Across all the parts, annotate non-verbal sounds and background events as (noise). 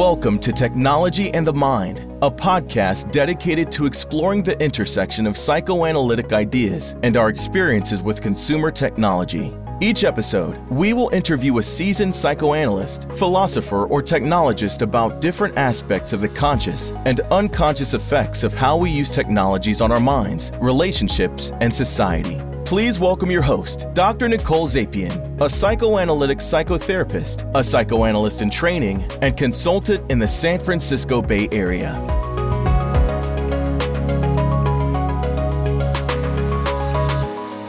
Welcome to Technology and the Mind, a podcast dedicated to exploring the intersection of psychoanalytic ideas and our experiences with consumer technology. Each episode, we will interview a seasoned psychoanalyst, philosopher, or technologist about different aspects of the conscious and unconscious effects of how we use technologies on our minds, relationships, and society. Please welcome your host, Dr. Nicole Zapien, a psychoanalytic psychotherapist, a psychoanalyst in training, and consultant in the San Francisco Bay Area.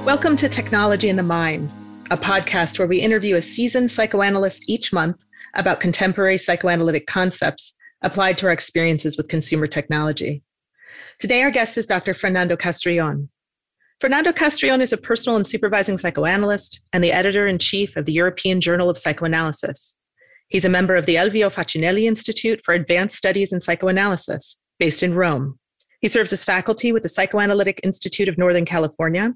Welcome to Technology in the Mind, a podcast where we interview a seasoned psychoanalyst each month about contemporary psychoanalytic concepts applied to our experiences with consumer technology. Today, our guest is Dr. Fernando Castrillon. Fernando Castrillon is a personal and supervising psychoanalyst and the editor in chief of the European Journal of Psychoanalysis. He's a member of the Elvio Fachinelli Institute for Advanced Studies in Psychoanalysis, based in Rome. He serves as faculty with the Psychoanalytic Institute of Northern California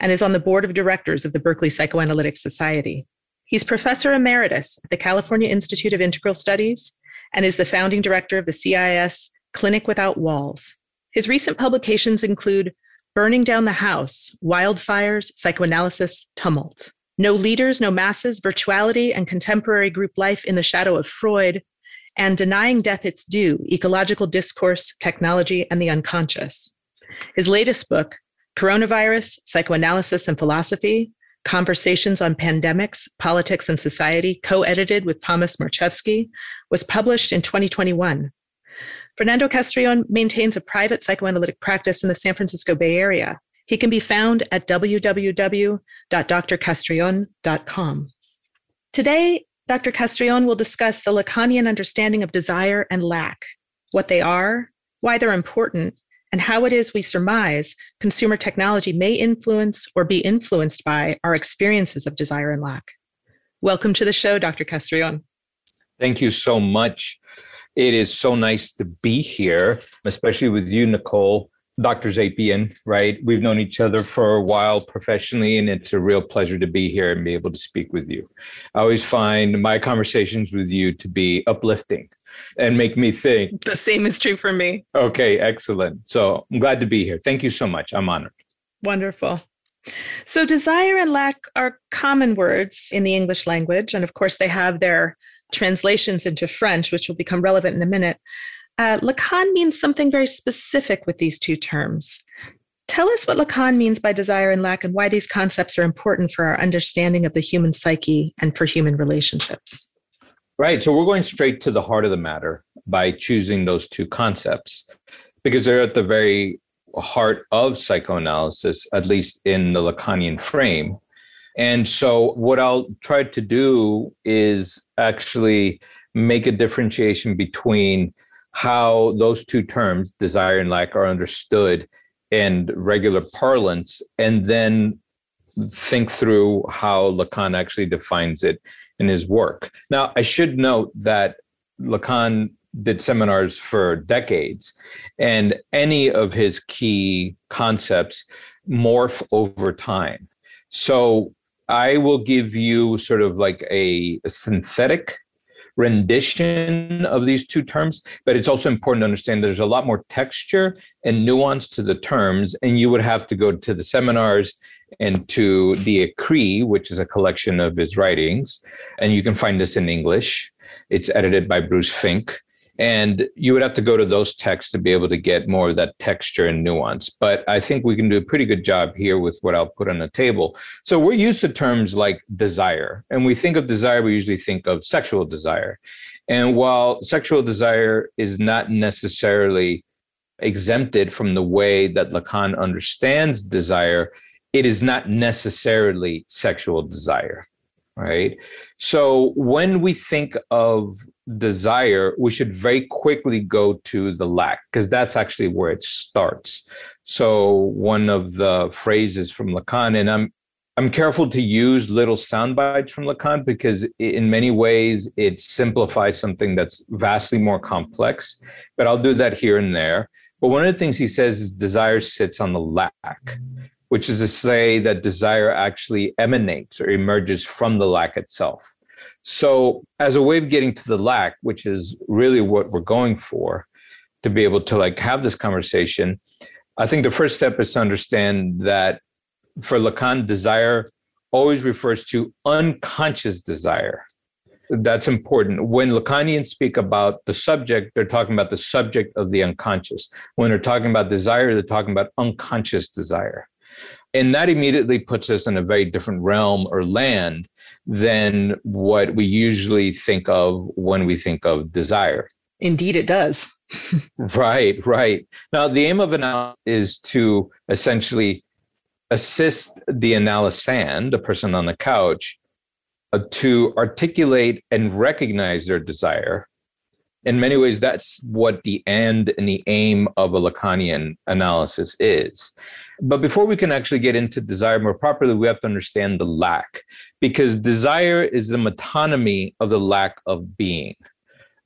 and is on the board of directors of the Berkeley Psychoanalytic Society. He's professor emeritus at the California Institute of Integral Studies and is the founding director of the CIIS Clinic Without Walls. His recent publications include Burning Down the House, Wildfires, Psychoanalysis, Tumult. No Leaders, No Masses, Virtuality and Contemporary Group Life in the Shadow of Freud, and Denying Death Its Due Ecological Discourse, Technology, and the Unconscious. His latest book, Coronavirus, Psychoanalysis and Philosophy Conversations on Pandemics, Politics, and Society, co edited with Thomas Marchevsky, was published in 2021. Fernando Castrillon maintains a private psychoanalytic practice in the San Francisco Bay Area. He can be found at www.drcastrillon.com. Today, Dr. Castrillon will discuss the Lacanian understanding of desire and lack, what they are, why they're important, and how it is we surmise consumer technology may influence or be influenced by our experiences of desire and lack. Welcome to the show, Dr. Castrillon. Thank you so much. It is so nice to be here, especially with you, Nicole, Dr. Zapien, right? We've known each other for a while professionally, and it's a real pleasure to be here and be able to speak with you. I always find my conversations with you to be uplifting and make me think. The same is true for me. Okay, excellent. So I'm glad to be here. Thank you so much. I'm honored. Wonderful. So, desire and lack are common words in the English language. And of course, they have their translations into French, which will become relevant in a minute, uh, Lacan means something very specific with these two terms. Tell us what Lacan means by desire and lack and why these concepts are important for our understanding of the human psyche and for human relationships. Right. So we're going straight to the heart of the matter by choosing those two concepts because they're at the very heart of psychoanalysis, at least in the Lacanian frame. And so, what I'll try to do is actually make a differentiation between how those two terms, desire and lack, are understood in regular parlance, and then think through how Lacan actually defines it in his work. Now, I should note that Lacan did seminars for decades, and any of his key concepts morph over time. So I will give you sort of like a, a synthetic rendition of these two terms, but it's also important to understand there's a lot more texture and nuance to the terms, and you would have to go to the seminars and to the Écrits, which is a collection of his writings, and you can find this in English. It's edited by Bruce Fink. And you would have to go to those texts to be able to get more of that texture and nuance. But I think we can do a pretty good job here with what I'll put on the table. So we're used to terms like desire. And we think of desire, we usually think of sexual desire. And while sexual desire is not necessarily exempted from the way that Lacan understands desire, it is not necessarily sexual desire right? So when we think of desire, we should very quickly go to the lack because that's actually where it starts. So one of the phrases from Lacan, and I'm I'm careful to use little sound bites from Lacan because in many ways it simplifies something that's vastly more complex. But I'll do that here and there. But one of the things he says is desire sits on the lack which is to say that desire actually emanates or emerges from the lack itself. So, as a way of getting to the lack, which is really what we're going for, to be able to like have this conversation, I think the first step is to understand that for Lacan, desire always refers to unconscious desire. That's important. When Lacanians speak about the subject, they're talking about the subject of the unconscious. When they're talking about desire, they're talking about unconscious desire. And that immediately puts us in a very different realm or land than what we usually think of when we think of desire. Indeed, it does. (laughs) right, right. Now, the aim of analysis is to essentially assist the analysand, the person on the couch, uh, to articulate and recognize their desire. In many ways, that's what the end and the aim of a Lacanian analysis is. But before we can actually get into desire more properly, we have to understand the lack, because desire is the metonymy of the lack of being.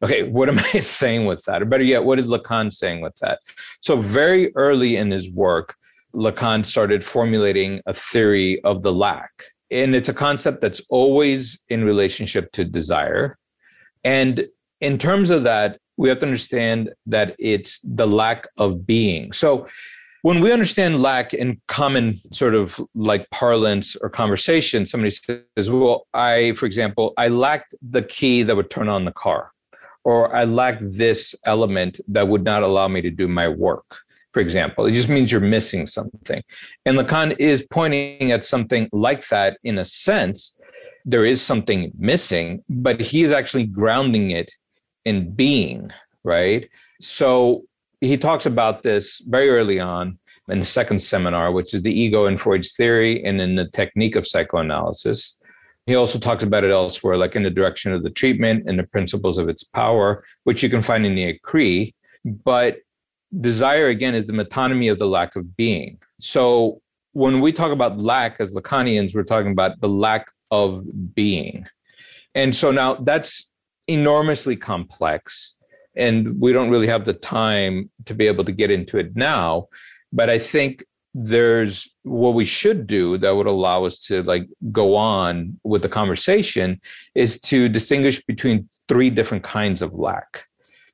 Okay, what am (laughs) I saying with that? Or better yet, what is Lacan saying with that? So, very early in his work, Lacan started formulating a theory of the lack. And it's a concept that's always in relationship to desire. And in terms of that, we have to understand that it's the lack of being. So when we understand lack in common sort of like parlance or conversation, somebody says, Well, I, for example, I lacked the key that would turn on the car, or I lacked this element that would not allow me to do my work for example. It just means you're missing something. And Lacan is pointing at something like that in a sense. There is something missing, but he's actually grounding it in being, right? So he talks about this very early on in the second seminar, which is the ego in Freud's theory and in the technique of psychoanalysis. He also talks about it elsewhere, like in the direction of the treatment and the principles of its power, which you can find in the Écrits. But desire again is the metonymy of the lack of being. So when we talk about lack as Lacanians, we're talking about the lack of being. And so now that's enormously complex. And we don't really have the time to be able to get into it now. But I think there's what we should do that would allow us to like go on with the conversation is to distinguish between three different kinds of lack.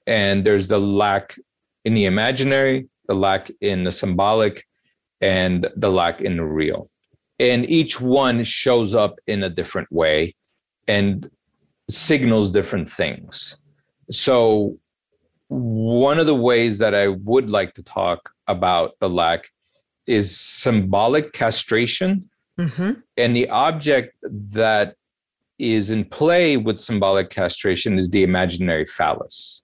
And there's the lack in the imaginary, the lack in the symbolic, and the lack in the real. And each one shows up in a different way and signals different things. So, one of the ways that I would like to talk about the lack is symbolic castration. Mm-hmm. And the object that is in play with symbolic castration is the imaginary phallus.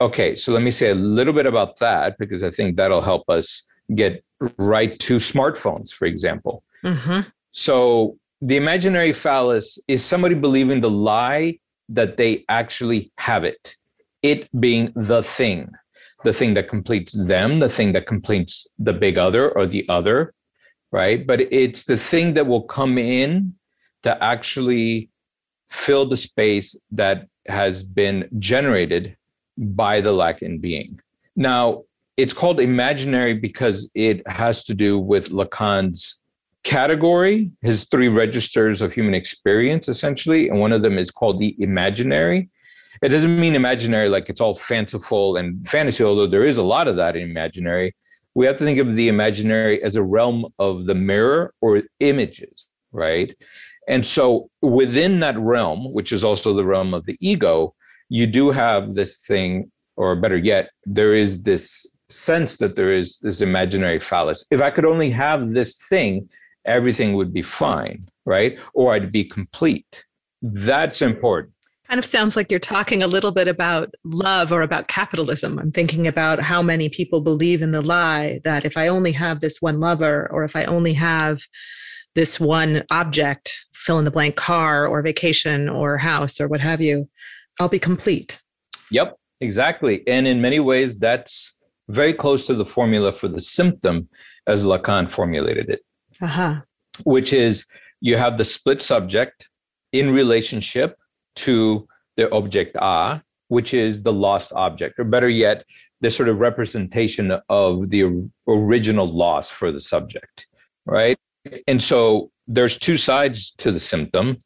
Okay, so let me say a little bit about that because I think that'll help us get right to smartphones, for example. Mm-hmm. So, the imaginary phallus is somebody believing the lie that they actually have it, it being the thing, the thing that completes them, the thing that completes the big other or the other, right? But it's the thing that will come in to actually fill the space that has been generated by the lack in being. Now, it's called imaginary because it has to do with Lacan's category, has three registers of human experience, essentially. And one of them is called the imaginary. It doesn't mean imaginary like it's all fanciful and fantasy, although there is a lot of that in imaginary. We have to think of the imaginary as a realm of the mirror or images, right? And so within that realm, which is also the realm of the ego, you do have this thing, or better yet, there is this sense that there is this imaginary phallus. If I could only have this thing, everything would be fine, right? Or I'd be complete. That's important. Kind of sounds like you're talking a little bit about love or about capitalism. I'm thinking about how many people believe in the lie that if I only have this one lover or if I only have this one object, fill in the blank car or vacation or house or what have you, I'll be complete. Yep, exactly. And in many ways, that's very close to the formula for the symptom as Lacan formulated it, uh-huh. which is you have the split subject in relationship to the object A, which is the lost object, or better yet, the sort of representation of the original loss for the subject, right? And so there's two sides to the symptom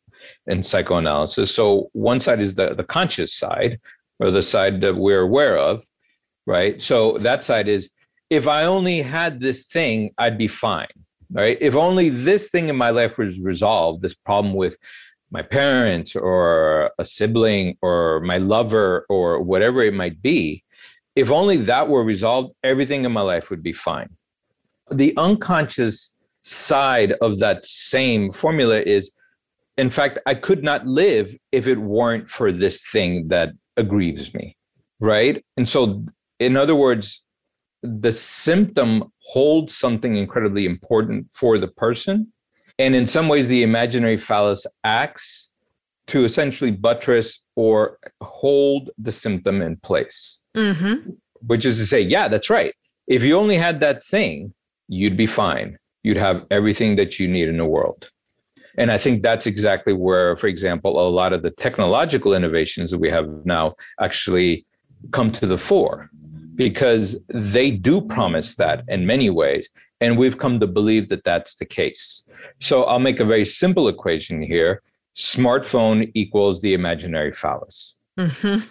in psychoanalysis. So one side is the, the conscious side, or the side that we're aware of, right? So that side is if I only had this thing, I'd be fine, right? If only this thing in my life was resolved, this problem with my parents or a sibling or my lover or whatever it might be, if only that were resolved, everything in my life would be fine. The unconscious side of that same formula is in fact, I could not live if it weren't for this thing that aggrieves me. Right. And so, in other words, the symptom holds something incredibly important for the person. And in some ways, the imaginary phallus acts to essentially buttress or hold the symptom in place. Mm-hmm. Which is to say, yeah, that's right. If you only had that thing, you'd be fine. You'd have everything that you need in the world. And I think that's exactly where, for example, a lot of the technological innovations that we have now actually come to the fore because they do promise that in many ways. And we've come to believe that that's the case. So I'll make a very simple equation here smartphone equals the imaginary phallus. Mm-hmm.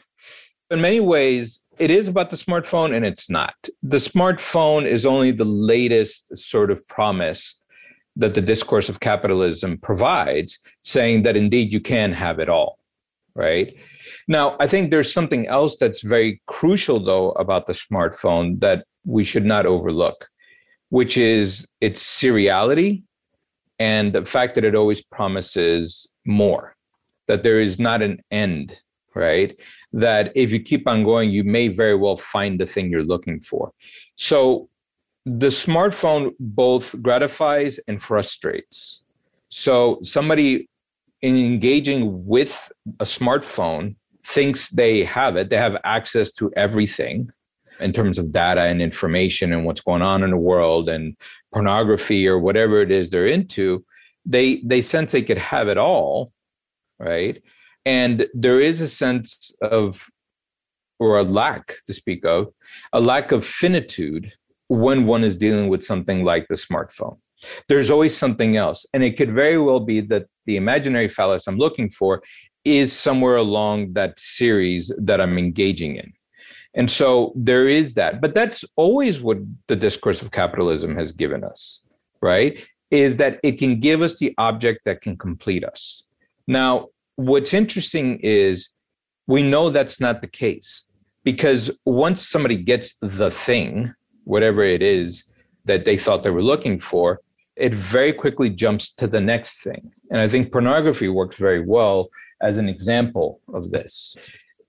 In many ways, it is about the smartphone and it's not. The smartphone is only the latest sort of promise that the discourse of capitalism provides, saying that indeed you can have it all, right? Now, I think there's something else that's very crucial, though, about the smartphone that we should not overlook, which is its seriality and the fact that it always promises more, that there is not an end, right? That if you keep on going, you may very well find the thing you're looking for. So the smartphone both gratifies and frustrates. So somebody in engaging with a smartphone thinks they have it, they have access to everything in terms of data and information and what's going on in the world and pornography or whatever it is they're into, they they sense they could have it all, right? And there is a sense of or a lack to speak of, a lack of finitude when one is dealing with something like the smartphone. There's always something else. And it could very well be that the imaginary phallus I'm looking for is somewhere along that series that I'm engaging in. And so there is that. But that's always what the discourse of capitalism has given us, right? Is that it can give us the object that can complete us. Now, what's interesting is we know that's not the case because once somebody gets the thing, whatever it is that they thought they were looking for, it very quickly jumps to the next thing. And I think pornography works very well as an example of this.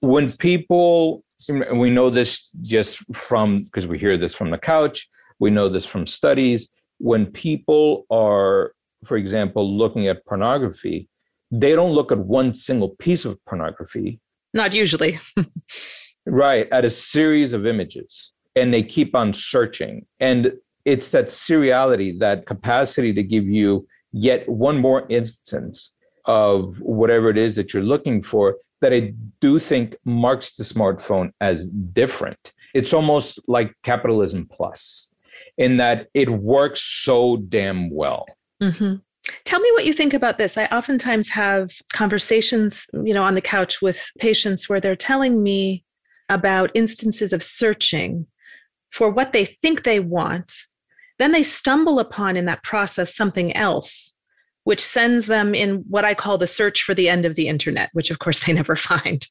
When people, and we know this just from, because we hear this from the couch, we know this from studies, when people are, for example, looking at pornography, they don't look at one single piece of pornography. Not usually. (laughs) right, at a series of images and they keep on searching. And it's that seriality, that capacity to give you yet one more instance of whatever it is that you're looking for that I do think marks the smartphone as different. It's almost like capitalism plus in that it works so damn well. Mm-hmm. Tell me what you think about this. I oftentimes have conversations, you know, on the couch with patients where they're telling me about instances of searching for what they think they want. Then they stumble upon in that process something else, which sends them in what I call the search for the end of the internet, which of course (laughs) they never find.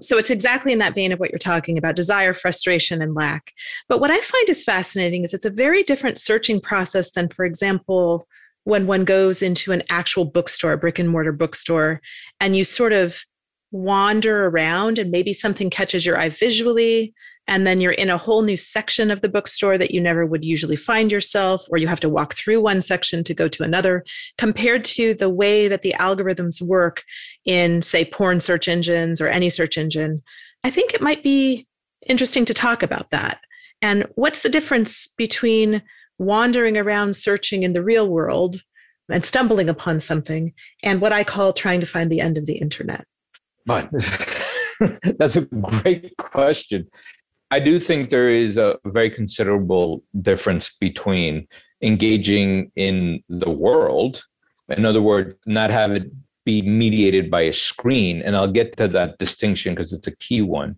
So it's exactly in that vein of what you're talking about desire, frustration, and lack. But what I find is fascinating is it's a very different searching process than, for example, when one goes into an actual bookstore, brick and mortar bookstore, and you sort of wander around and maybe something catches your eye visually, and then you're in a whole new section of the bookstore that you never would usually find yourself or you have to walk through one section to go to another compared to the way that the algorithms work in say porn search engines or any search engine i think it might be interesting to talk about that. And what's the difference between wandering around searching in the real world and stumbling upon something and what i call trying to find the end of the internet? But (laughs) that's a great question I do think there is a very considerable difference between engaging in the world, in other words, not have it be mediated by a screen. And I'll get to that distinction because it's a key one.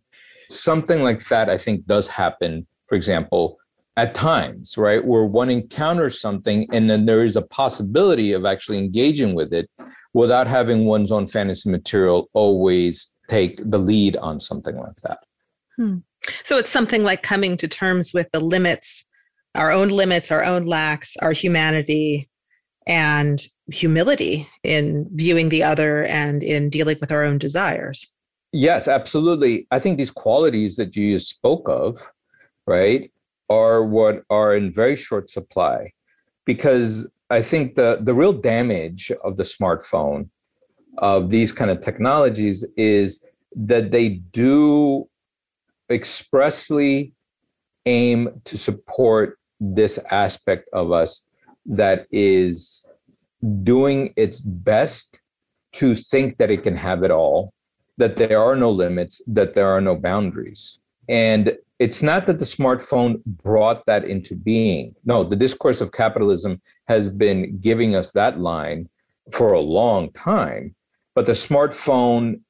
Something like that, I think, does happen, for example, at times, right? Where one encounters something and then there is a possibility of actually engaging with it without having one's own fantasy material always take the lead on something like that. Hmm. So it's something like coming to terms with the limits, our own limits, our own lacks, our humanity, and humility in viewing the other and in dealing with our own desires. Yes, absolutely. I think these qualities that you spoke of, right, are what are in very short supply because I think the the real damage of the smartphone of these kind of technologies is that they do expressly aim to support this aspect of us that is doing its best to think that it can have it all, that there are no limits, that there are no boundaries. And it's not that the smartphone brought that into being. No, the discourse of capitalism has been giving us that line for a long time. But the smartphone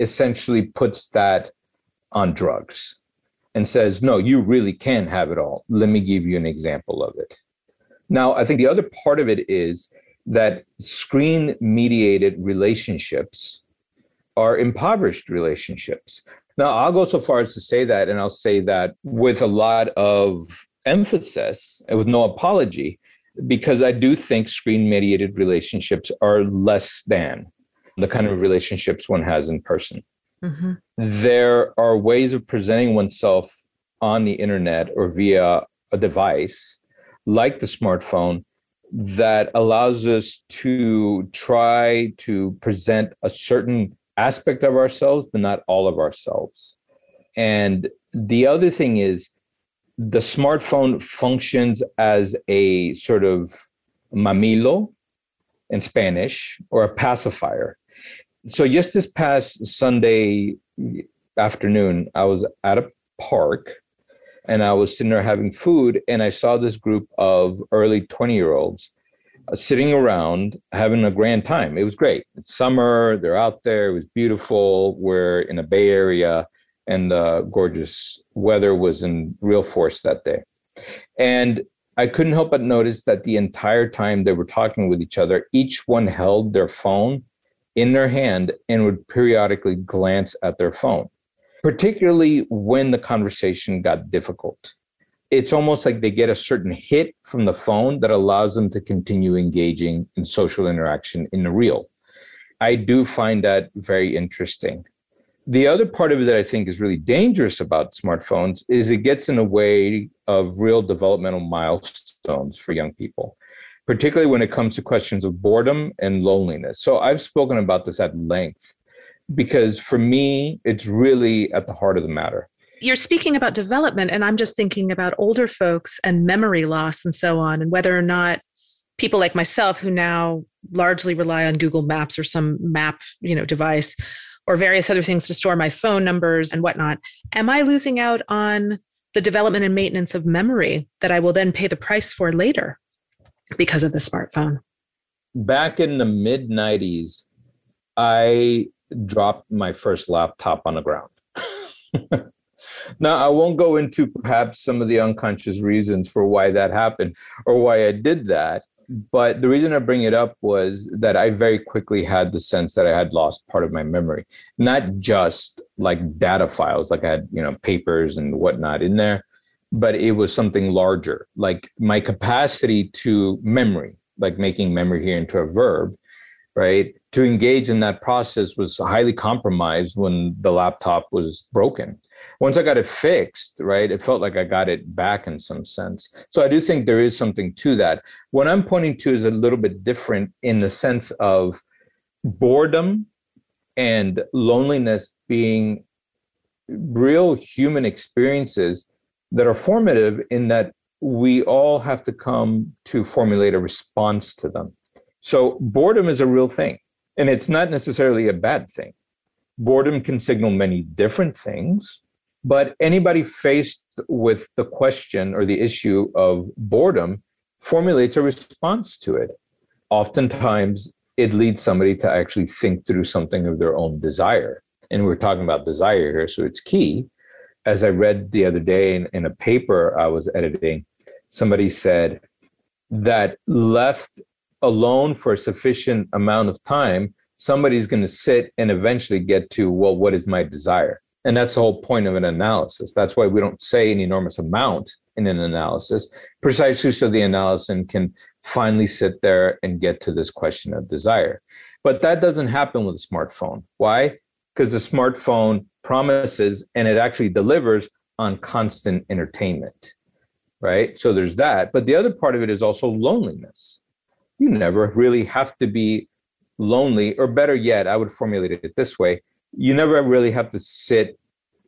essentially puts that on drugs and says, no, you really can have it all. Let me give you an example of it. Now, I think the other part of it is that screen mediated relationships are impoverished relationships. Now, I'll go so far as to say that, and I'll say that with a lot of emphasis and with no apology, because I do think screen mediated relationships are less than the kind of relationships one has in person. Mm-hmm. There are ways of presenting oneself on the internet or via a device like the smartphone that allows us to try to present a certain aspect of ourselves, but not all of ourselves. And the other thing is, the smartphone functions as a sort of mamilo in Spanish or a pacifier. So, just this past Sunday afternoon, I was at a park and I was sitting there having food, and I saw this group of early 20 year olds uh, sitting around having a grand time. It was great. It's summer, they're out there, it was beautiful. We're in a Bay Area, and the gorgeous weather was in real force that day. And I couldn't help but notice that the entire time they were talking with each other, each one held their phone in their hand and would periodically glance at their phone particularly when the conversation got difficult. It's almost like they get a certain hit from the phone that allows them to continue engaging in social interaction in the real. I do find that very interesting. The other part of it that I think is really dangerous about smartphones is it gets in the way of real developmental milestones for young people, particularly when it comes to questions of boredom and loneliness. So I've spoken about this at length because for me, it's really at the heart of the matter. You're speaking about development, and I'm just thinking about older folks and memory loss and so on, and whether or not people like myself who now largely rely on Google Maps or some map, you know, device or various other things to store my phone numbers and whatnot, am I losing out on the development and maintenance of memory that I will then pay the price for later because of the smartphone? Back in the mid 90s, I dropped my first laptop on the ground. (laughs) now, I won't go into perhaps some of the unconscious reasons for why that happened or why I did that. But the reason I bring it up was that I very quickly had the sense that I had lost part of my memory, not just like data files, like I had, you know, papers and whatnot in there, but it was something larger, like my capacity to memory, like making memory here into a verb, right? to engage in that process was highly compromised when the laptop was broken. Once I got it fixed, right, it felt like I got it back in some sense. So I do think there is something to that. What I'm pointing to is a little bit different in the sense of boredom and loneliness being real human experiences that are formative in that we all have to come to formulate a response to them. So boredom is a real thing and it's not necessarily a bad thing. Boredom can signal many different things, but anybody faced with the question or the issue of boredom formulates a response to it. Oftentimes, it leads somebody to actually think through something of their own desire. And we're talking about desire here, so it's key. As I read the other day in, in a paper I was editing, somebody said that left alone for a sufficient amount of time, somebody's going to sit and eventually get to, well, what is my desire? And that's the whole point of an analysis. That's why we don't say an enormous amount in an analysis, precisely so the analysis can finally sit there and get to this question of desire. But that doesn't happen with a smartphone. Why? Because the smartphone promises and it actually delivers on constant entertainment, right? So there's that. But the other part of it is also loneliness. You never really have to be lonely, or better yet, I would formulate it this way you never really have to sit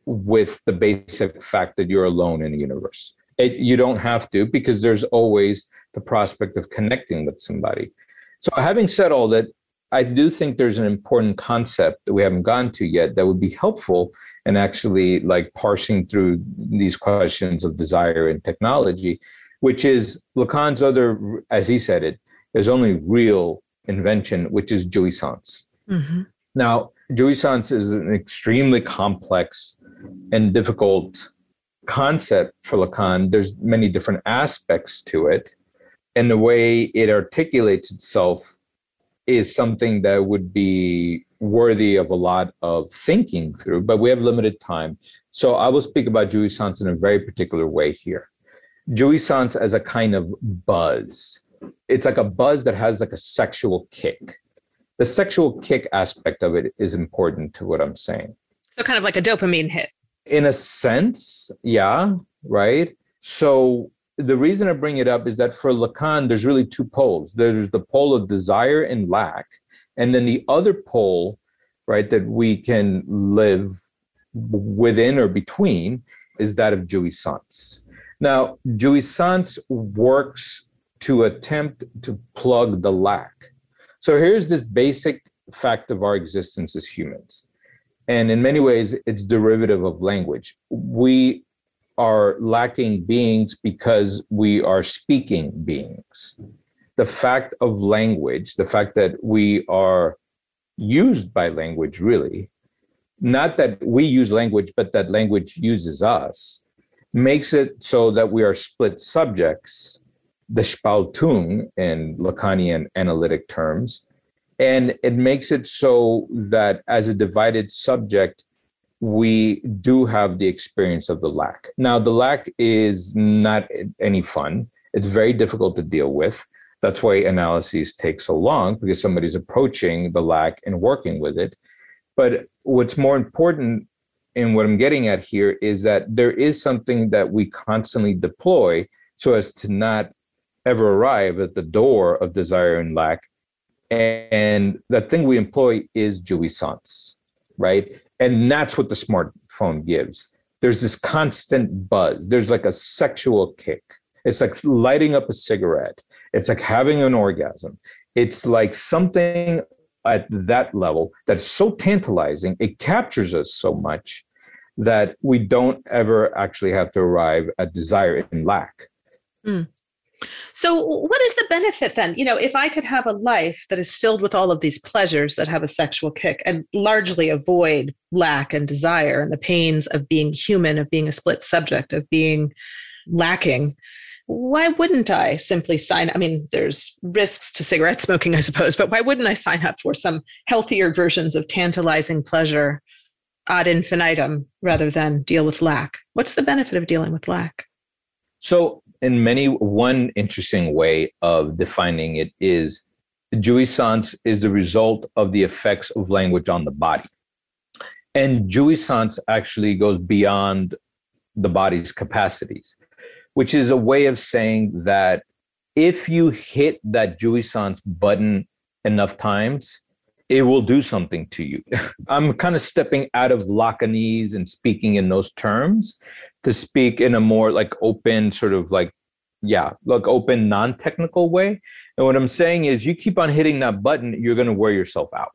with the basic fact that you're alone in the universe. It, you don't have to because there's always the prospect of connecting with somebody. So, having said all that, I do think there's an important concept that we haven't gone to yet that would be helpful in actually like parsing through these questions of desire and technology, which is Lacan's other, as he said it, his only real invention, which is jouissance. Mm-hmm. Now, jouissance is an extremely complex and difficult concept for Lacan. There's many different aspects to it, and the way it articulates itself is something that would be worthy of a lot of thinking through. But we have limited time, so I will speak about jouissance in a very particular way here. Jouissance as a kind of buzz. It's like a buzz that has like a sexual kick the sexual kick aspect of it is important to what I'm saying. So kind of like a dopamine hit. In a sense, yeah, right? So the reason I bring it up is that for Lacan, there's really two poles. There's the pole of desire and lack, and then the other pole, right, that we can live within or between is that of jouissance. Now, jouissance works to attempt to plug the lack. So here's this basic fact of our existence as humans. And in many ways, it's derivative of language. We are lacking beings because we are speaking beings. The fact of language, the fact that we are used by language, really, not that we use language, but that language uses us, makes it so that we are split subjects the Spaltung in Lacanian analytic terms. And it makes it so that as a divided subject, we do have the experience of the lack. Now, the lack is not any fun. It's very difficult to deal with. That's why analyses take so long because somebody's approaching the lack and working with it. But what's more important and what I'm getting at here is that there is something that we constantly deploy so as to not ever arrive at the door of desire and lack. And the thing we employ is jouissance, right? And that's what the smartphone gives. There's this constant buzz. There's like a sexual kick. It's like lighting up a cigarette. It's like having an orgasm. It's like something at that level that's so tantalizing. It captures us so much that we don't ever actually have to arrive at desire and lack. Mm. So, what is the benefit then? You know, if I could have a life that is filled with all of these pleasures that have a sexual kick and largely avoid lack and desire and the pains of being human, of being a split subject, of being lacking, why wouldn't I simply sign? I mean, there's risks to cigarette smoking, I suppose, but why wouldn't I sign up for some healthier versions of tantalizing pleasure ad infinitum rather than deal with lack? What's the benefit of dealing with lack? So, in many one interesting way of defining it is jouissance is the result of the effects of language on the body and jouissance actually goes beyond the body's capacities which is a way of saying that if you hit that jouissance button enough times it will do something to you. (laughs) I'm kind of stepping out of Lacanese and speaking in those terms to speak in a more like open sort of like yeah like open non-technical way And what I'm saying is, you keep on hitting that button, you're going to wear yourself out.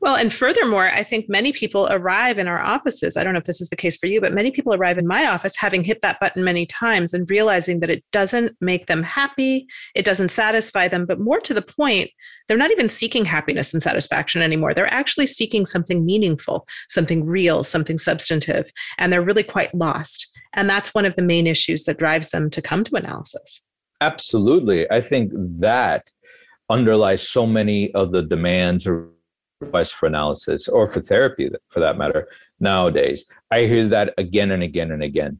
Well, and furthermore, I think many people arrive in our offices. I don't know if this is the case for you, but many people arrive in my office having hit that button many times and realizing that it doesn't make them happy, it doesn't satisfy them. But more to the point, they're not even seeking happiness and satisfaction anymore. They're actually seeking something meaningful, something real, something substantive. And they're really quite lost. And that's one of the main issues that drives them to come to analysis. Absolutely. I think that underlies so many of the demands or requests for analysis or for therapy for that matter nowadays. I hear that again and again and again.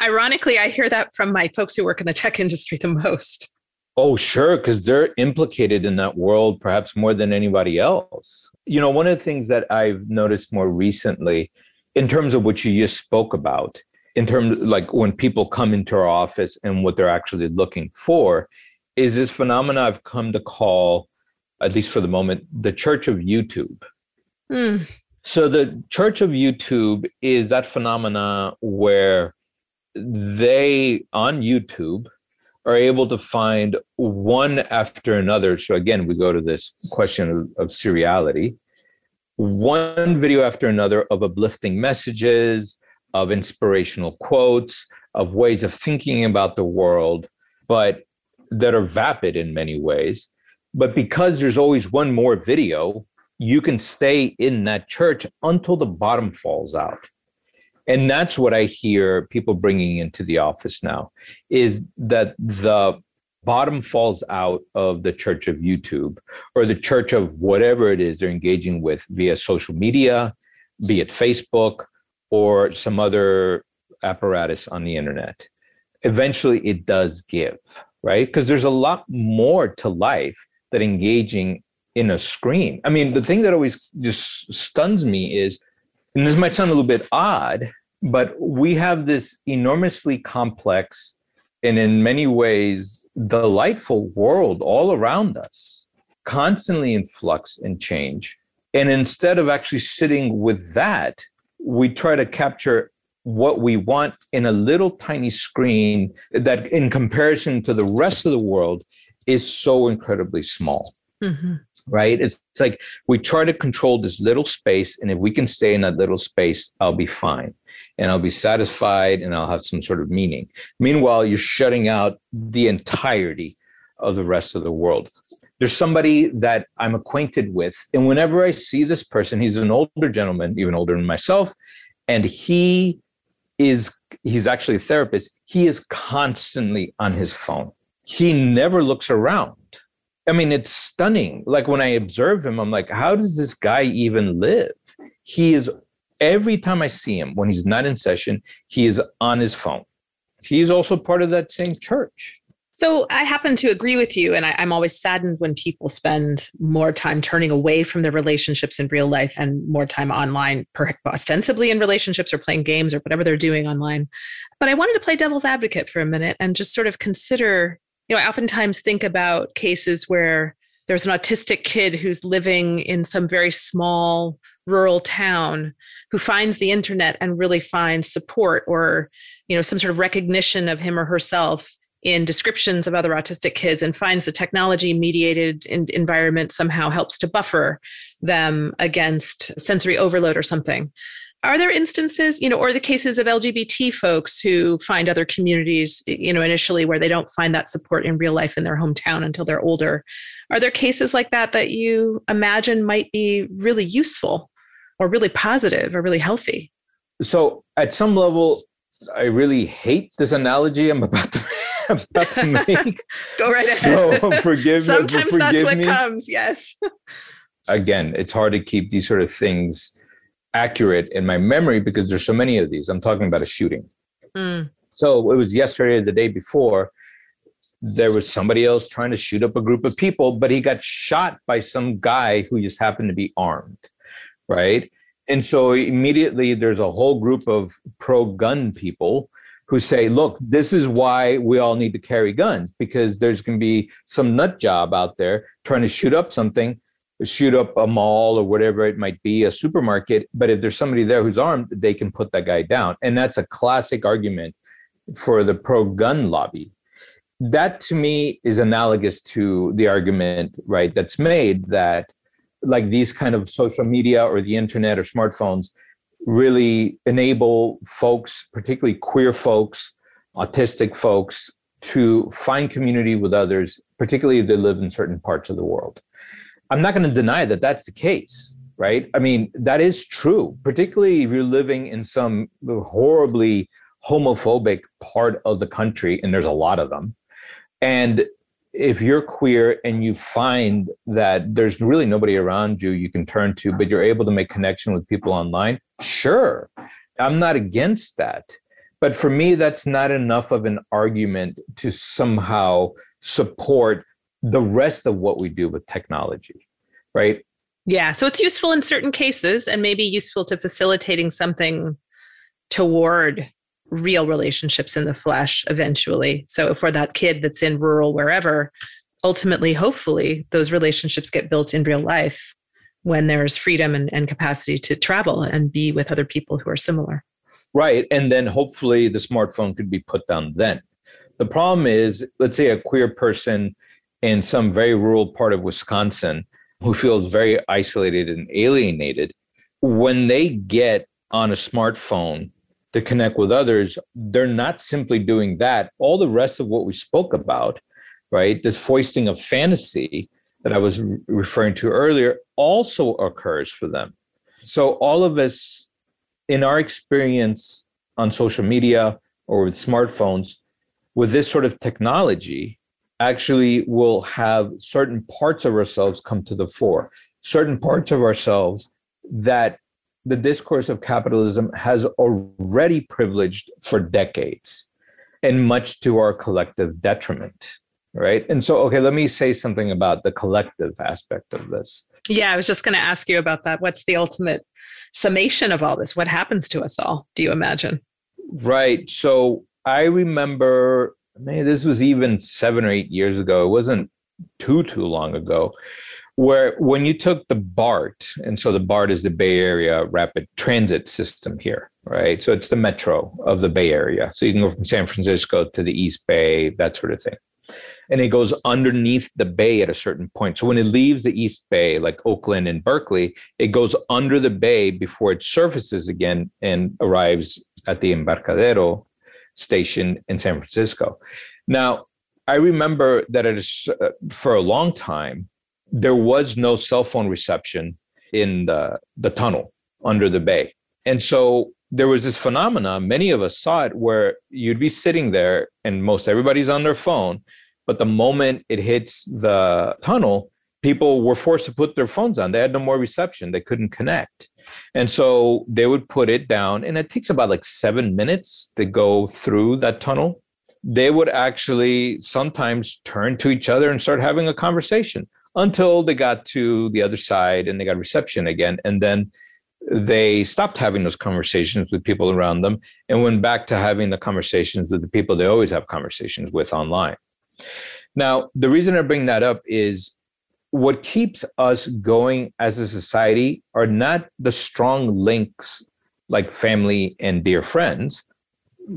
Ironically, I hear that from my folks who work in the tech industry the most. Oh, sure, because they're implicated in that world perhaps more than anybody else. You know, one of the things that I've noticed more recently, in terms of what you just spoke about, in terms like when people come into our office and what they're actually looking for is this phenomena I've come to call, at least for the moment, the church of YouTube. Mm. So the church of YouTube is that phenomena where they on YouTube are able to find one after another. So again, we go to this question of, of seriality, one video after another of uplifting messages, of inspirational quotes, of ways of thinking about the world, but that are vapid in many ways. But because there's always one more video, you can stay in that church until the bottom falls out. And that's what I hear people bringing into the office now is that the bottom falls out of the church of YouTube or the church of whatever it is they're engaging with via social media, be it Facebook, or some other apparatus on the internet, eventually it does give, right? Because there's a lot more to life than engaging in a screen. I mean, the thing that always just stuns me is, and this might sound a little bit odd, but we have this enormously complex and in many ways delightful world all around us, constantly in flux and change. And instead of actually sitting with that we try to capture what we want in a little tiny screen that in comparison to the rest of the world is so incredibly small mm-hmm. right? It's, it's like we try to control this little space and if we can stay in that little space i'll be fine and i'll be satisfied and i'll have some sort of meaning. Meanwhile you're shutting out the entirety of the rest of the world there's somebody that I'm acquainted with. And whenever I see this person, he's an older gentleman, even older than myself, and he is he's actually a therapist. He is constantly on his phone. He never looks around. I mean, it's stunning. Like when I observe him, I'm like, how does this guy even live? He is every time I see him when he's not in session, he is on his phone. He's also part of that same church. So I happen to agree with you. And I, am always saddened when people spend more time turning away from their relationships in real life and more time online, ostensibly in relationships or playing games or whatever they're doing online. But I wanted to play devil's advocate for a minute and just sort of consider, you know, I oftentimes think about cases where there's an autistic kid who's living in some very small rural town who finds the internet and really finds support or you know some sort of recognition of him or herself in descriptions of other autistic kids and finds the technology mediated environment somehow helps to buffer them against sensory overload or something. Are there instances you know or the cases of lgbt folks who find other communities you know initially where they don't find that support in real life in their hometown until they're older? Are there cases like that that you imagine might be really useful or really positive or really healthy? So at some level i really hate this analogy i'm about to about to make. Go right ahead. So forgive Sometimes forgive that's what me. comes. Yes. Again, it's hard to keep these sort of things accurate in my memory because there's so many of these. I'm talking about a shooting. Mm. So it was yesterday or the day before. There was somebody else trying to shoot up a group of people, but he got shot by some guy who just happened to be armed, right? And so immediately there's a whole group of pro gun people who say, look, this is why we all need to carry guns because there's going to be some nut job out there trying to shoot up something, shoot up a mall or whatever it might be, a supermarket. But if there's somebody there who's armed, they can put that guy down. And that's a classic argument for the pro gun lobby. that to me is analogous to the argument, right, that's made that like these kind of social media or the internet or smartphones really enable folks, particularly queer folks, autistic folks, to find community with others, particularly if they live in certain parts of the world. I'm not going to deny that that's the case, right? I mean, that is true, particularly if you're living in some horribly homophobic part of the country, and there's a lot of them. And if you're queer and you find that there's really nobody around you you can turn to, but you're able to make connection with people online, sure, I'm not against that. But for me, that's not enough of an argument to somehow support the rest of what we do with technology, right? Yeah. So it's useful in certain cases and maybe useful to facilitating something toward real relationships in the flesh eventually. So for that kid that's in rural wherever, ultimately, hopefully, those relationships get built in real life when there's freedom and, and capacity to travel and be with other people who are similar. Right. And then hopefully the smartphone could be put down then. The problem is, let's say a queer person in some very rural part of Wisconsin who feels very isolated and alienated, when they get on a smartphone to connect with others, they're not simply doing that. All the rest of what we spoke about, right, this foisting of fantasy that I was referring to earlier, also occurs for them. So, all of us, in our experience on social media or with smartphones, with this sort of technology, actually will have certain parts of ourselves come to the fore, certain parts of ourselves that the discourse of capitalism has already privileged for decades and much to our collective detriment right? And so okay let me say something about the collective aspect of this. Yeah i was just going to ask you about that. What's the ultimate summation of all this? What happens to us all do you imagine? Right so i remember man this was even seven or eight years ago. It wasn't too too long ago where when you took the BART, and so the BART is the Bay Area Rapid Transit System here, right? So it's the metro of the Bay Area. So you can go from San Francisco to the East Bay, that sort of thing. And it goes underneath the bay at a certain point. So when it leaves the East Bay, like Oakland and Berkeley, it goes under the bay before it surfaces again and arrives at the Embarcadero station in San Francisco. Now, I remember that it is, uh, for a long time, there was no cell phone reception in the, the tunnel under the bay. And so there was this phenomenon, many of us saw it, where you'd be sitting there and most everybody's on their phone. But the moment it hits the tunnel, people were forced to put their phones on. They had no more reception, they couldn't connect. And so they would put it down, and it takes about like seven minutes to go through that tunnel. They would actually sometimes turn to each other and start having a conversation until they got to the other side and they got reception again. And then they stopped having those conversations with people around them and went back to having the conversations with the people they always have conversations with online. Now, the reason I bring that up is what keeps us going as a society are not the strong links like family and dear friends,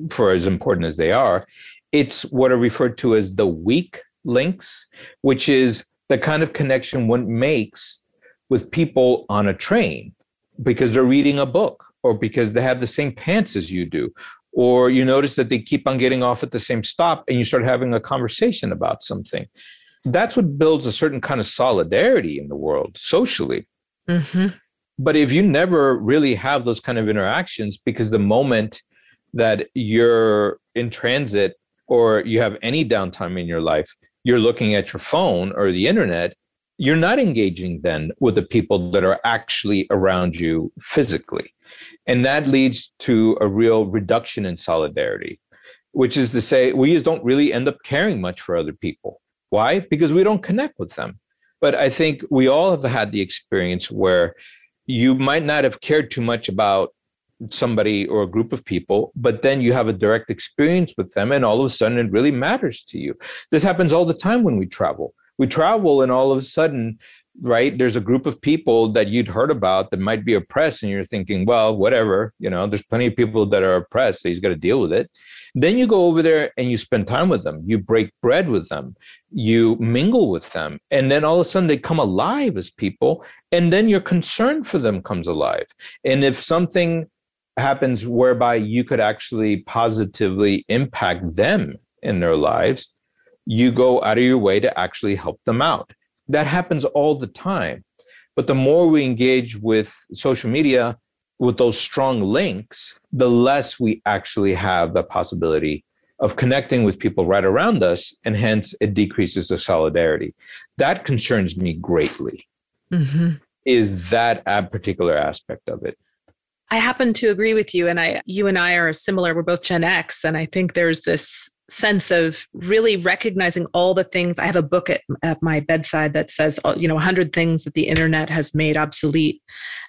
for as important as they are. It's what are referred to as the weak links, which is the kind of connection one makes with people on a train because they're reading a book or because they have the same pants as you do. Or you notice that they keep on getting off at the same stop and you start having a conversation about something. That's what builds a certain kind of solidarity in the world socially. Mm-hmm. but if you never really have those kind of interactions because the moment that you're in transit or you have any downtime in your life you're looking at your phone or the internet, you're not engaging then with the people that are actually around you physically. And that leads to a real reduction in solidarity, which is to say, we just don't really end up caring much for other people. Why? Because we don't connect with them. But I think we all have had the experience where you might not have cared too much about somebody or a group of people, but then you have a direct experience with them, and all of a sudden it really matters to you. This happens all the time when we travel. We travel, and all of a sudden right? There's a group of people that you'd heard about that might be oppressed, and you're thinking, well, whatever, you know, there's plenty of people that are oppressed. So he's got to deal with it. Then you go over there and you spend time with them. You break bread with them. You mingle with them. And then all of a sudden they come alive as people. And then your concern for them comes alive. And if something happens whereby you could actually positively impact them in their lives, you go out of your way to actually help them out. That happens all the time. But the more we engage with social media, with those strong links, the less we actually have the possibility of connecting with people right around us, and hence it decreases the solidarity. That concerns me greatly. Mm-hmm. Is that a particular aspect of it? I happen to agree with you, and I, you and I are similar. We're both Gen X, and I think there's this sense of really recognizing all the things. I have a book at, at my bedside that says, uh, you know, 100 things that the internet has made obsolete.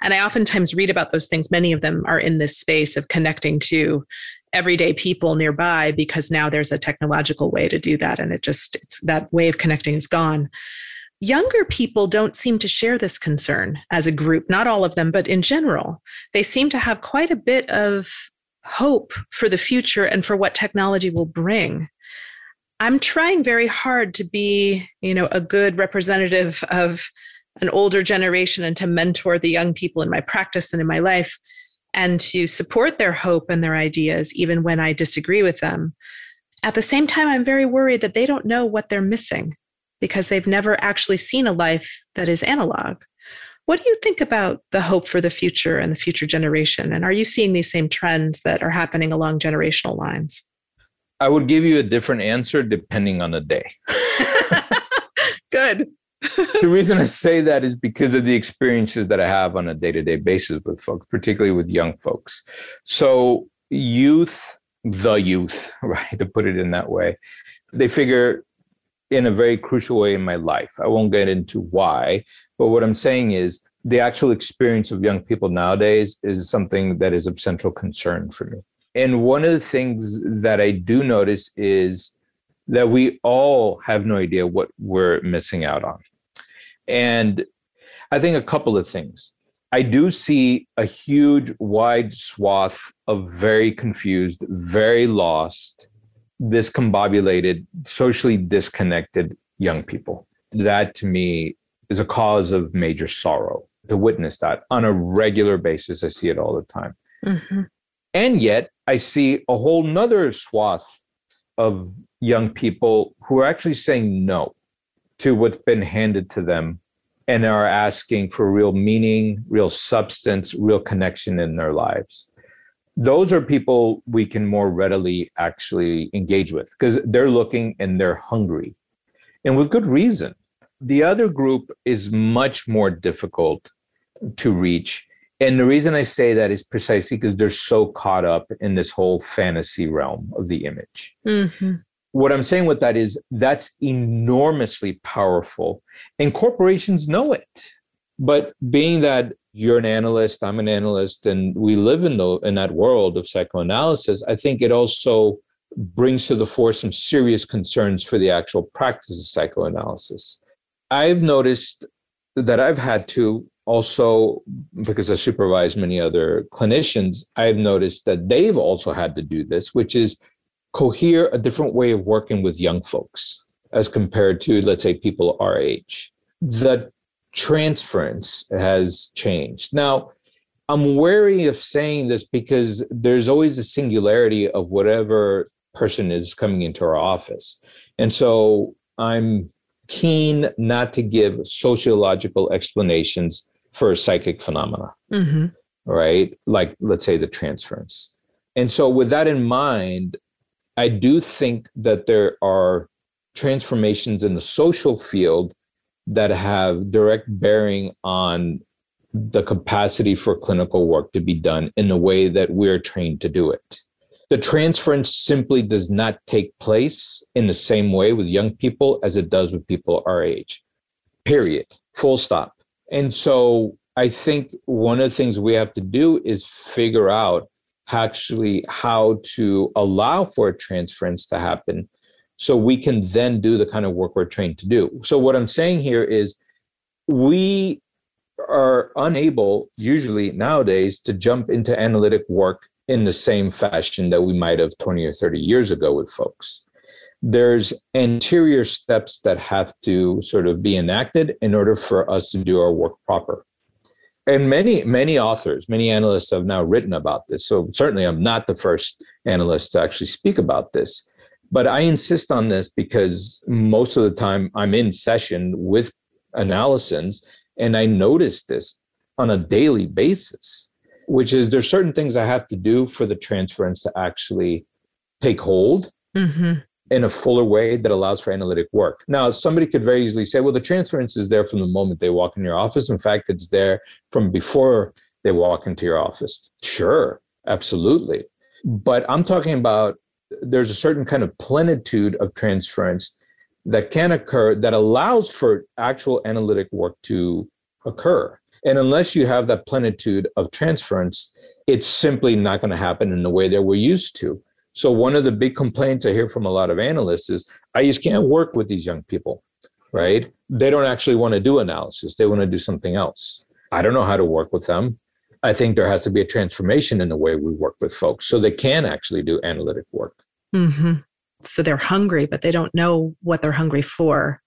And I oftentimes read about those things. Many of them are in this space of connecting to everyday people nearby because now there's a technological way to do that. And it just, it's that way of connecting is gone. Younger people don't seem to share this concern as a group, not all of them, but in general. They seem to have quite a bit of hope for the future and for what technology will bring. I'm trying very hard to be, you know, a good representative of an older generation and to mentor the young people in my practice and in my life and to support their hope and their ideas even when I disagree with them. At the same time, I'm very worried that they don't know what they're missing because they've never actually seen a life that is analog. What do you think about the hope for the future and the future generation? And are you seeing these same trends that are happening along generational lines? I would give you a different answer depending on the day. (laughs) Good. the reason I say that is because of the experiences that I have on a day to day basis with folks, particularly with young folks. So, youth, the youth, (laughs) right, to put it in that way, they figure in a very crucial way in my life. I won't get into why, but what I'm saying is the actual experience of young people nowadays is something that is of central concern for me. And one of the things that I do notice is that we all have no idea what we're missing out on. And I think a couple of things. I do see a huge, wide swath of very confused, very lost, discombobulated, socially disconnected young people. That to me is a cause of major sorrow to witness that on a regular basis. I see it all the time. Mm-hmm. And yet, I see a whole nother swath of young people who are actually saying no to what's been handed to them and are asking for real meaning, real substance, real connection in their lives. Those are people we can more readily actually engage with because they're looking and they're hungry and with good reason. The other group is much more difficult to reach. And the reason I say that is precisely because they're so caught up in this whole fantasy realm of the image. Mm-hmm. What I'm saying with that is that's enormously powerful, and corporations know it. But being that you're an analyst, I'm an analyst, and we live in the in that world of psychoanalysis, I think it also brings to the fore some serious concerns for the actual practice of psychoanalysis. I've noticed that I've had to also, because I supervise many other clinicians, I've noticed that they've also had to do this, which is cohere a different way of working with young folks as compared to, let's say, people our age. The transference has changed. Now, I'm wary of saying this because there's always a singularity of whatever person is coming into our office. And so I'm keen not to give sociological explanations for psychic phenomena, mm-hmm. right? Like, let's say, the transference. And so, with that in mind, I do think that there are transformations in the social field that have direct bearing on the capacity for clinical work to be done in the way that we're trained to do it the transference simply does not take place in the same way with young people as it does with people our age. Period. Full stop. And so I think one of the things we have to do is figure out actually how to allow for transference to happen so we can then do the kind of work we're trained to do. So what I'm saying here is we are unable usually nowadays to jump into analytic work in the same fashion that we might have 20 or 30 years ago with folks. There's anterior steps that have to sort of be enacted in order for us to do our work proper. And many, many authors, many analysts have now written about this. So certainly I'm not the first analyst to actually speak about this. But I insist on this because most of the time I'm in session with analysis and I notice this on a daily basis, which is there's certain things I have to do for the transference to actually take hold mm-hmm. in a fuller way that allows for analytic work. Now, somebody could very easily say, well, the transference is there from the moment they walk in your office. In fact, it's there from before they walk into your office. Sure, absolutely. But I'm talking about there's a certain kind of plenitude of transference that can occur that allows for actual analytic work to occur. And unless you have that plenitude of transference, it's simply not going to happen in the way that we're used to. So, one of the big complaints I hear from a lot of analysts is I just can't work with these young people, right? They don't actually want to do analysis, they want to do something else. I don't know how to work with them. I think there has to be a transformation in the way we work with folks so they can actually do analytic work. Mm-hmm. So they're hungry, but they don't know what they're hungry for.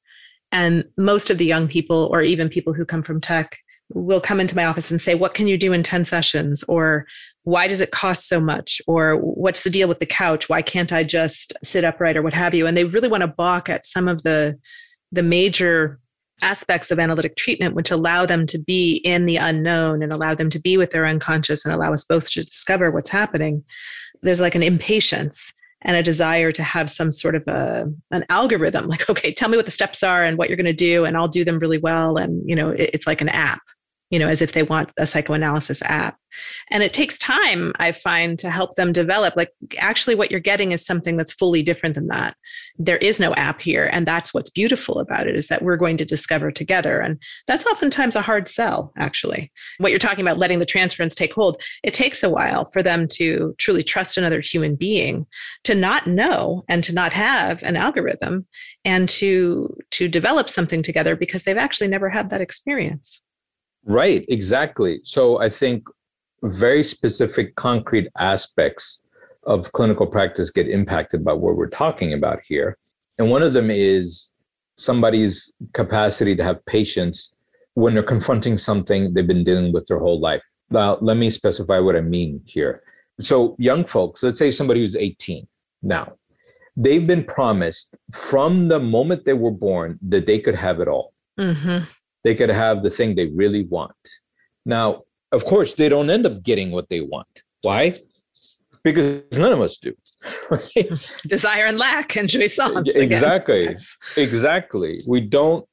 And most of the young people, or even people who come from tech, will come into my office and say, What can you do in 10 sessions? Or why does it cost so much? Or what's the deal with the couch? Why can't I just sit upright or what have you? And they really want to balk at some of the the major aspects of analytic treatment which allow them to be in the unknown and allow them to be with their unconscious and allow us both to discover what's happening there's like an impatience and a desire to have some sort of a an algorithm like okay tell me what the steps are and what you're going to do and i'll do them really well and you know it, it's like an app you know, as if they want a psychoanalysis app. And it takes time, I find, to help them develop. Like, actually, what you're getting is something that's fully different than that. There is no app here. And that's what's beautiful about it is that we're going to discover together. And that's oftentimes a hard sell, actually. What you're talking about, letting the transference take hold, it takes a while for them to truly trust another human being, to not know and to not have an algorithm and to to develop something together because they've actually never had that experience Right, exactly. So I think very specific, concrete aspects of clinical practice get impacted by what we're talking about here. And one of them is somebody's capacity to have patience when they're confronting something they've been dealing with their whole life. Now, let me specify what I mean here. So, young folks, let's say somebody who's 18 now, they've been promised from the moment they were born that they could have it all. Mm-hmm they could have the thing they really want. Now, of course, they don't end up getting what they want. Why? Because none of us do. Right? (laughs) Desire and lack and jouissance. Exactly. Yes. Exactly. We don't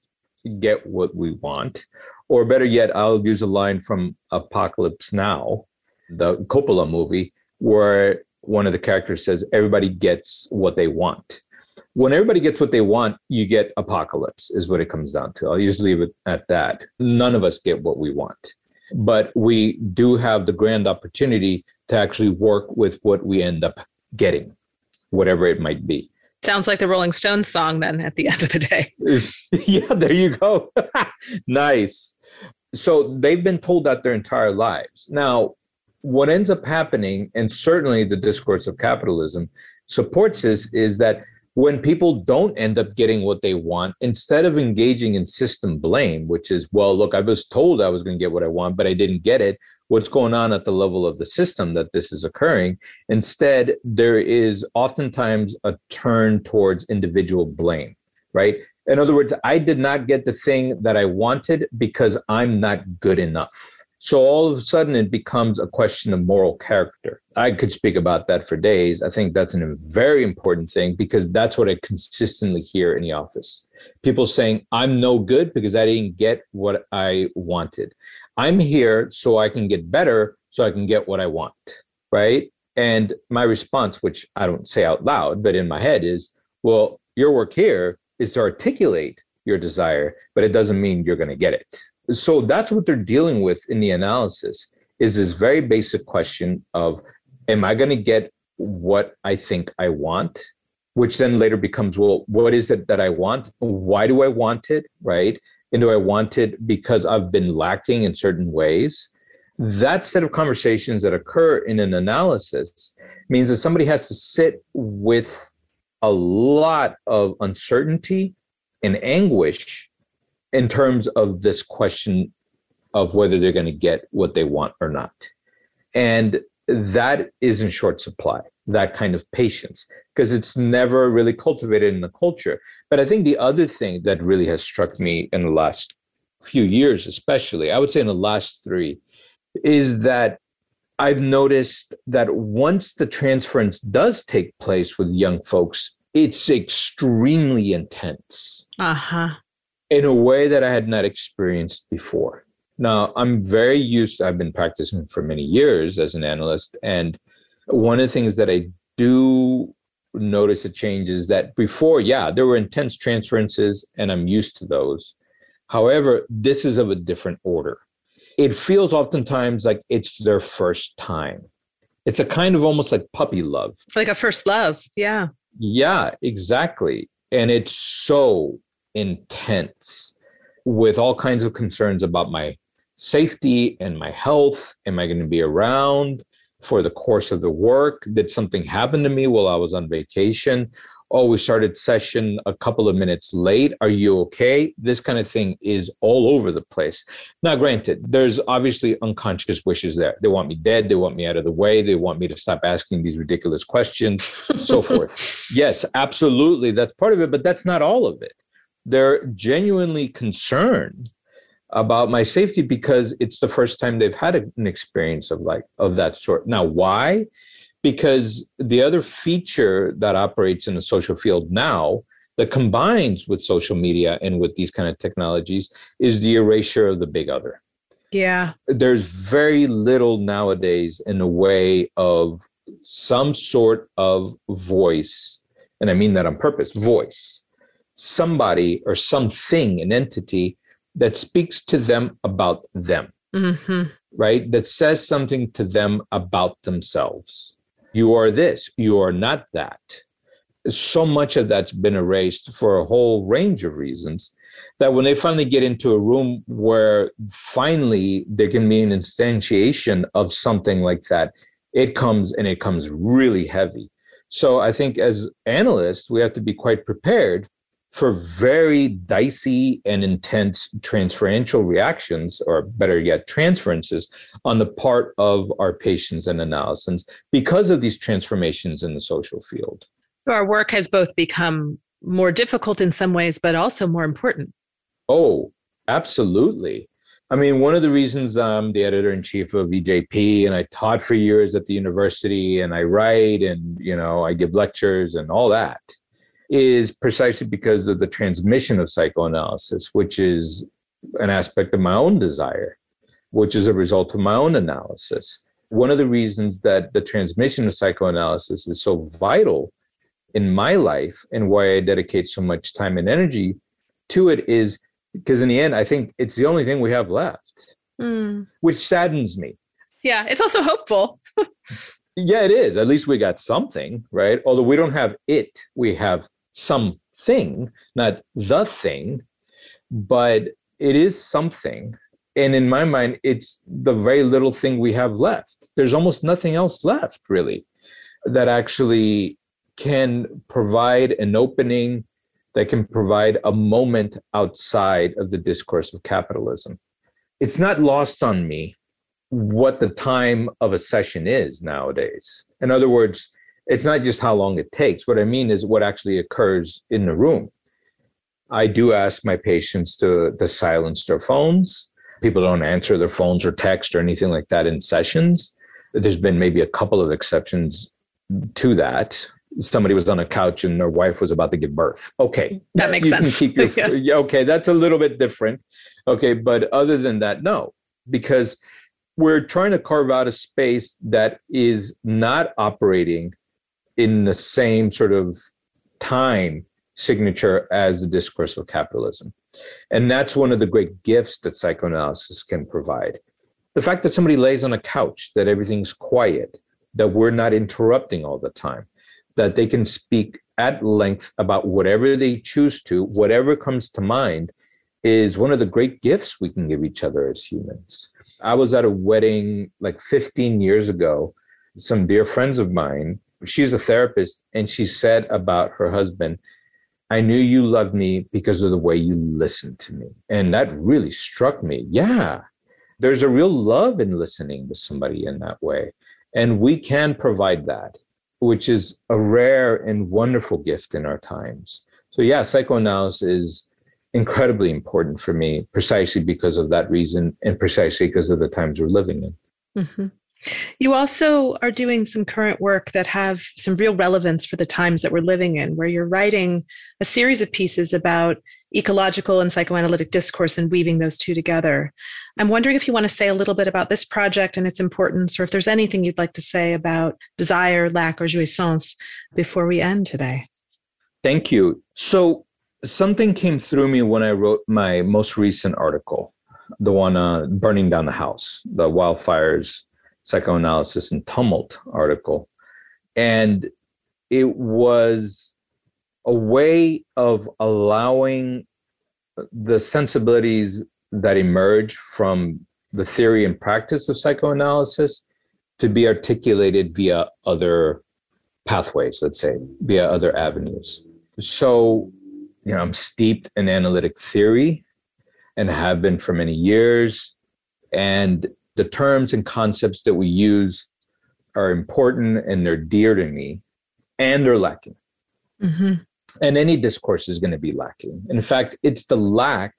get what we want. Or better yet, I'll use a line from Apocalypse Now, the Coppola movie, where one of the characters says, Everybody gets what they want when everybody gets what they want, you get apocalypse, is what it comes down to. I'll just leave it at that. None of us get what we want. But we do have the grand opportunity to actually work with what we end up getting, whatever it might be. Sounds like the Rolling Stones song, then, at the (laughs) end of the day. (laughs) yeah, there you go. (laughs) nice. So they've been told that their entire lives. Now, what ends up happening, and certainly the discourse of capitalism supports this, is that when people don't end up getting what they want, instead of engaging in system blame, which is, well, look, I was told I was going to get what I want, but I didn't get it. What's going on at the level of the system that this is occurring? Instead, there is oftentimes a turn towards individual blame, right? In other words, I did not get the thing that I wanted because I'm not good enough. So all of a sudden, it becomes a question of moral character. I could speak about that for days. I think that's a very important thing because that's what I consistently hear in the office. People saying, I'm no good because I didn't get what I wanted. I'm here so I can get better, so I can get what I want. Right. And my response, which I don't say out loud, but in my head is, well, your work here is to articulate your desire, but it doesn't mean you're going to get it so that's what they're dealing with in the analysis is this very basic question of am i going to get what i think i want? Which then later becomes well what is it that i want? Why do i want it right? And do I want it because I've been lacking in certain ways? That set of conversations that occur in an analysis means that somebody has to sit with a lot of uncertainty and anguish in terms of this question of whether they're going to get what they want or not. And that is in short supply, that kind of patience, because it's never really cultivated in the culture. But I think the other thing that really has struck me in the last few years, especially, I would say in the last three, is that I've noticed that once the transference does take place with young folks, it's extremely intense. Uh huh. In a way that I had not experienced before. Now, I'm very used, I've been practicing for many years as an analyst. And one of the things that I do notice a change is that before, yeah, there were intense transferences and I'm used to those. However, this is of a different order. It feels oftentimes like it's their first time. It's a kind of almost like puppy love. Like a first love. Yeah. Yeah, exactly. And it's so intense with all kinds of concerns about my safety and my health. Am I going to be around for the course of the work? Did something happen to me while I was on vacation? Oh, we started session a couple of minutes late. Are you okay? This kind of thing is all over the place. Now, granted, there's obviously unconscious wishes there. They want me dead. They want me out of the way. They want me to stop asking these ridiculous questions, so (laughs) forth. Yes, absolutely. That's part of it, but that's not all of it. They're genuinely concerned about my safety because it's the first time they've had an experience of like of that sort. Now, why? Because the other feature that operates in the social field now that combines with social media and with these kind of technologies is the erasure of the big other. Yeah. There's very little nowadays in the way of some sort of voice, and I mean that on purpose, voice. Somebody or something, an entity that speaks to them about them, mm-hmm. right? That says something to them about themselves. You are this, you are not that. So much of that's been erased for a whole range of reasons that when they finally get into a room where finally there can be an instantiation of something like that, it comes and it comes really heavy. So I think as analysts, we have to be quite prepared for very dicey and intense transferential reactions, or better yet, transferences on the part of our patients and analysts because of these transformations in the social field. So our work has both become more difficult in some ways, but also more important. Oh, absolutely. I mean, one of the reasons I'm the editor in chief of EJP and I taught for years at the university and I write and, you know, I give lectures and all that is precisely because of the transmission of psychoanalysis, which is an aspect of my own desire, which is a result of my own analysis. One of the reasons that the transmission of psychoanalysis is so vital in my life and why I dedicate so much time and energy to it is because in the end, I think it's the only thing we have left, mm. which saddens me. Yeah, it's also hopeful. (laughs) yeah, it is. At least we got something, right? Although we don't have it, we have something, not the thing, but it is something. And in my mind, it's the very little thing we have left. There's almost nothing else left, really, that actually can provide an opening, that can provide a moment outside of the discourse of capitalism. It's not lost on me what the time of a session is nowadays. In other words, it's not just how long it takes. What I mean is what actually occurs in the room. I do ask my patients to, to silence their phones. People don't answer their phones or text or anything like that in sessions. There's been maybe a couple of exceptions to that. Somebody was on a couch and their wife was about to give birth. Okay. That makes you sense. Can keep your, (laughs) yeah. Okay. That's a little bit different. Okay. But other than that, no, because we're trying to carve out a space that is not operating in the same sort of time signature as the discourse of capitalism. And that's one of the great gifts that psychoanalysis can provide. The fact that somebody lays on a couch, that everything's quiet, that we're not interrupting all the time, that they can speak at length about whatever they choose to, whatever comes to mind, is one of the great gifts we can give each other as humans. I was at a wedding like 15 years ago. Some dear friends of mine, she's a therapist, and she said about her husband, I knew you loved me because of the way you listened to me. And that really struck me. Yeah, there's a real love in listening to somebody in that way. And we can provide that, which is a rare and wonderful gift in our times. So, yeah, psychoanalysis is incredibly important for me precisely because of that reason and precisely because of the times we're living in. Mm-hmm. You also are doing some current work that have some real relevance for the times that we're living in, where you're writing a series of pieces about ecological and psychoanalytic discourse and weaving those two together. I'm wondering if you want to say a little bit about this project and its importance, or if there's anything you'd like to say about desire, lack, or jouissance before we end today. Thank you. So, something came through me when I wrote my most recent article, the one uh, Burning Down the House, the wildfires, psychoanalysis, and tumult article. And it was a way of allowing the sensibilities that emerge from the theory and practice of psychoanalysis to be articulated via other pathways, let's say, via other avenues. So, you know, I'm steeped in analytic theory and have been for many years. And the terms and concepts that we use are important and they're dear to me and they're lacking. Mm-hmm. And any discourse is going to be lacking. In fact, it's the lack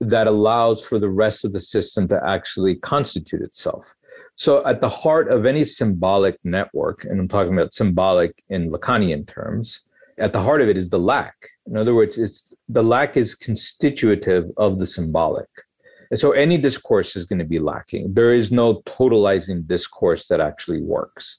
that allows for the rest of the system to actually constitute itself. So, at the heart of any symbolic network, and I'm talking about symbolic in Lacanian terms, at the heart of it is the lack. In other words, it's the lack is constitutive of the symbolic. So any discourse is going to be lacking. There is no totalizing discourse that actually works.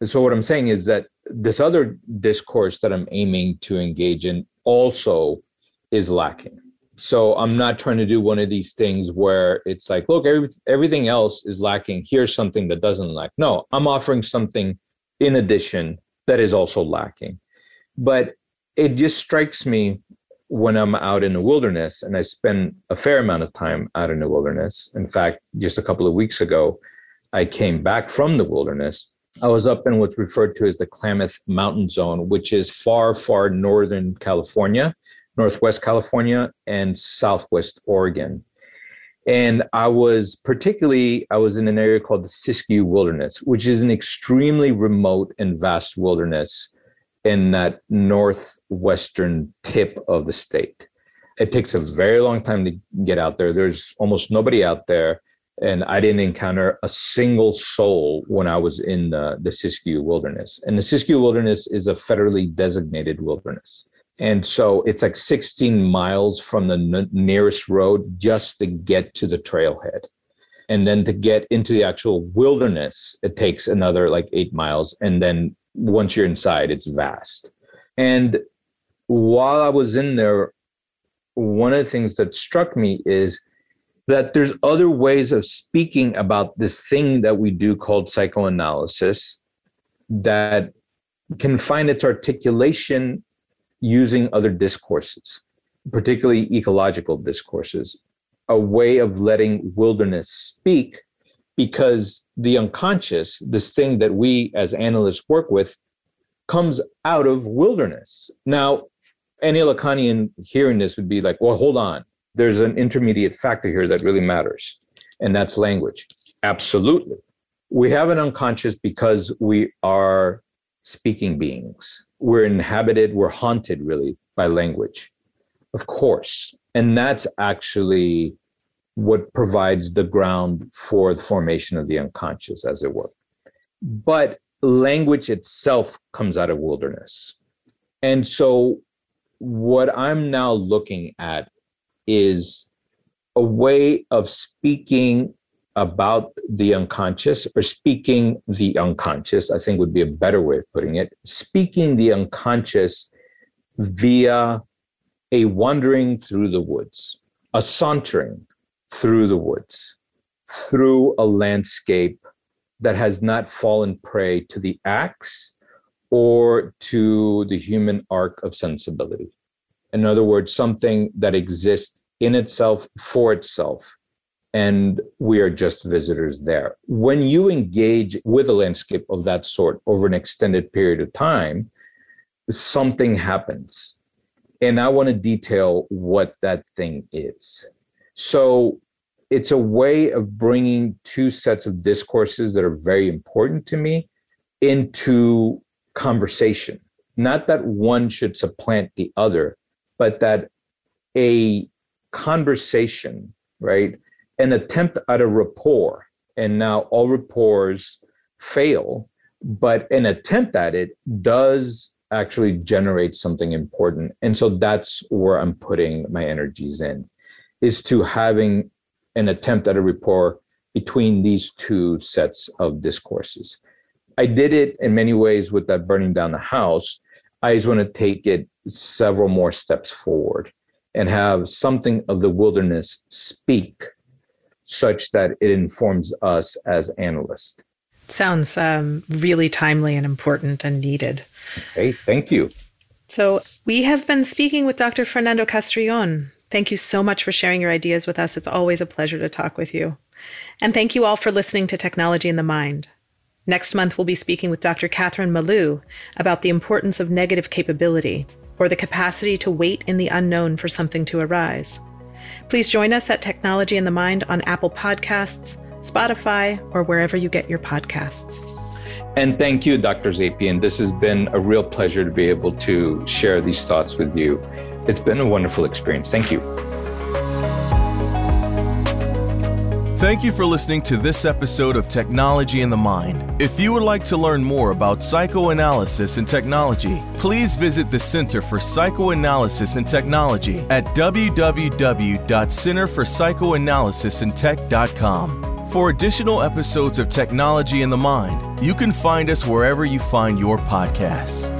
And so what I'm saying is that this other discourse that I'm aiming to engage in also is lacking. So I'm not trying to do one of these things where it's like, look, every, everything else is lacking. Here's something that doesn't lack. No, I'm offering something in addition that is also lacking. But it just strikes me when I'm out in the wilderness, and I spend a fair amount of time out in the wilderness. In fact, just a couple of weeks ago, I came back from the wilderness. I was up in what's referred to as the Klamath Mountain Zone, which is far, far northern California, Northwest California, and Southwest Oregon. And I was particularly, I was in an area called the Siskiyou Wilderness, which is an extremely remote and vast wilderness in that northwestern tip of the state. It takes a very long time to get out there. There's almost nobody out there. And I didn't encounter a single soul when I was in the, the Siskiyou Wilderness. And the Siskiyou Wilderness is a federally designated wilderness. And so it's like 16 miles from the n- nearest road just to get to the trailhead. And then to get into the actual wilderness, it takes another like eight miles. And then once you're inside, it's vast. And while I was in there, one of the things that struck me is that there's other ways of speaking about this thing that we do called psychoanalysis that can find its articulation using other discourses, particularly ecological discourses, a way of letting wilderness speak because the unconscious, this thing that we as analysts work with, comes out of wilderness. Now, any Lacanian hearing this would be like, well, hold on. There's an intermediate factor here that really matters, and that's language. Absolutely. We have an unconscious because we are speaking beings. We're inhabited, we're haunted really by language, of course. And that's actually what provides the ground for the formation of the unconscious, as it were. But language itself comes out of wilderness. And so, what I'm now looking at is a way of speaking about the unconscious or speaking the unconscious, I think would be a better way of putting it, speaking the unconscious via a wandering through the woods, a sauntering, through the woods, through a landscape that has not fallen prey to the axe or to the human arc of sensibility. In other words, something that exists in itself for itself and we are just visitors there. When you engage with a landscape of that sort over an extended period of time, something happens. And I want to detail what that thing is. So it's a way of bringing two sets of discourses that are very important to me into conversation. Not that one should supplant the other, but that a conversation, right? an attempt at a rapport, and now all rapports fail, but an attempt at it does actually generate something important. And so that's where I'm putting my energies in, is to having an attempt at a rapport between these two sets of discourses. I did it in many ways with that burning down the house. I just want to take it several more steps forward and have something of the wilderness speak such that it informs us as analysts. Sounds um, really timely and important and needed. Okay, thank you. So, we have been speaking with Dr. Fernando Castrillon. Thank you so much for sharing your ideas with us. It's always a pleasure to talk with you. And thank you all for listening to Technology in the Mind. Next month, we'll be speaking with Dr. Catherine Malou about the importance of negative capability, or the capacity to wait in the unknown for something to arise. Please join us at Technology in the Mind on Apple Podcasts, Spotify, or wherever you get your podcasts. And thank you, Dr. Zapian. This has been a real pleasure to be able to share these thoughts with you. It's been a wonderful experience. Thank you. Thank you for listening to this episode of Technology in the Mind. If you would like to learn more about psychoanalysis and technology, please visit the Center for Psychoanalysis and Technology at www.centerforpsychoanalysisandtech.com. For additional episodes of Technology in the Mind, you can find us wherever you find your podcasts.